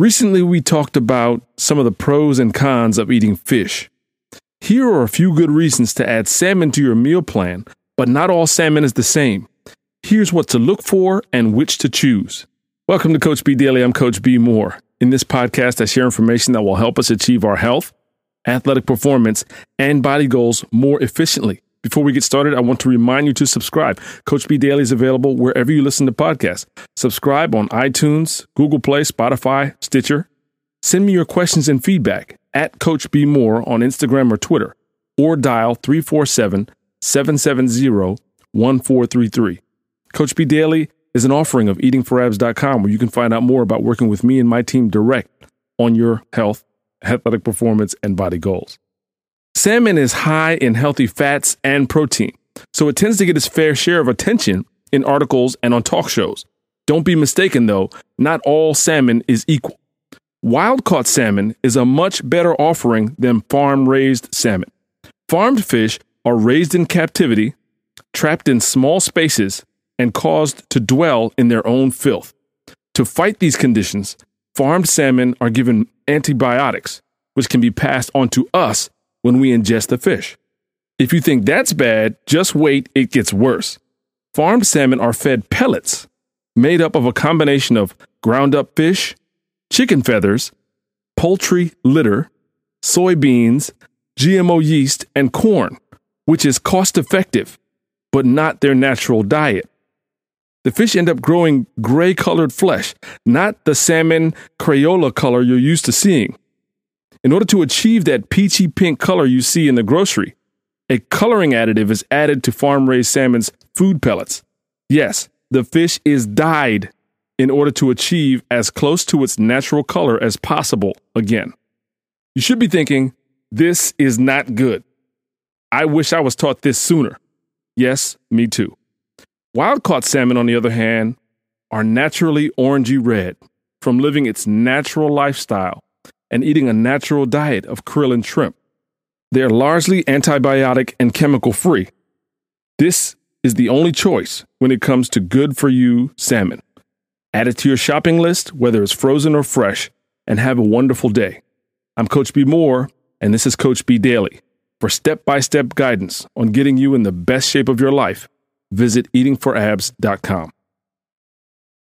Recently, we talked about some of the pros and cons of eating fish. Here are a few good reasons to add salmon to your meal plan, but not all salmon is the same. Here's what to look for and which to choose. Welcome to Coach B Daily. I'm Coach B Moore. In this podcast, I share information that will help us achieve our health, athletic performance, and body goals more efficiently. Before we get started, I want to remind you to subscribe. Coach B Daily is available wherever you listen to podcasts. Subscribe on iTunes, Google Play, Spotify, Stitcher. Send me your questions and feedback at Coach B Moore on Instagram or Twitter, or dial 347 770 1433. Coach B Daily is an offering of eatingforabs.com where you can find out more about working with me and my team direct on your health, athletic performance, and body goals. Salmon is high in healthy fats and protein, so it tends to get its fair share of attention in articles and on talk shows. Don't be mistaken, though, not all salmon is equal. Wild caught salmon is a much better offering than farm raised salmon. Farmed fish are raised in captivity, trapped in small spaces, and caused to dwell in their own filth. To fight these conditions, farmed salmon are given antibiotics, which can be passed on to us when we ingest the fish. If you think that's bad, just wait, it gets worse. Farmed salmon are fed pellets made up of a combination of ground up fish, chicken feathers, poultry litter, soybeans, GMO yeast, and corn, which is cost effective, but not their natural diet. The fish end up growing gray colored flesh, not the salmon Crayola color you're used to seeing. In order to achieve that peachy pink color you see in the grocery, a coloring additive is added to farm raised salmon's food pellets. Yes, the fish is dyed in order to achieve as close to its natural color as possible again. You should be thinking, this is not good. I wish I was taught this sooner. Yes, me too. Wild caught salmon, on the other hand, are naturally orangey red from living its natural lifestyle and eating a natural diet of krill and shrimp. They are largely antibiotic and chemical free. This is the only choice when it comes to good for you salmon. Add it to your shopping list, whether it's frozen or fresh, and have a wonderful day. I'm Coach B Moore, and this is Coach B Daily. For step by step guidance on getting you in the best shape of your life, visit eatingforabs.com.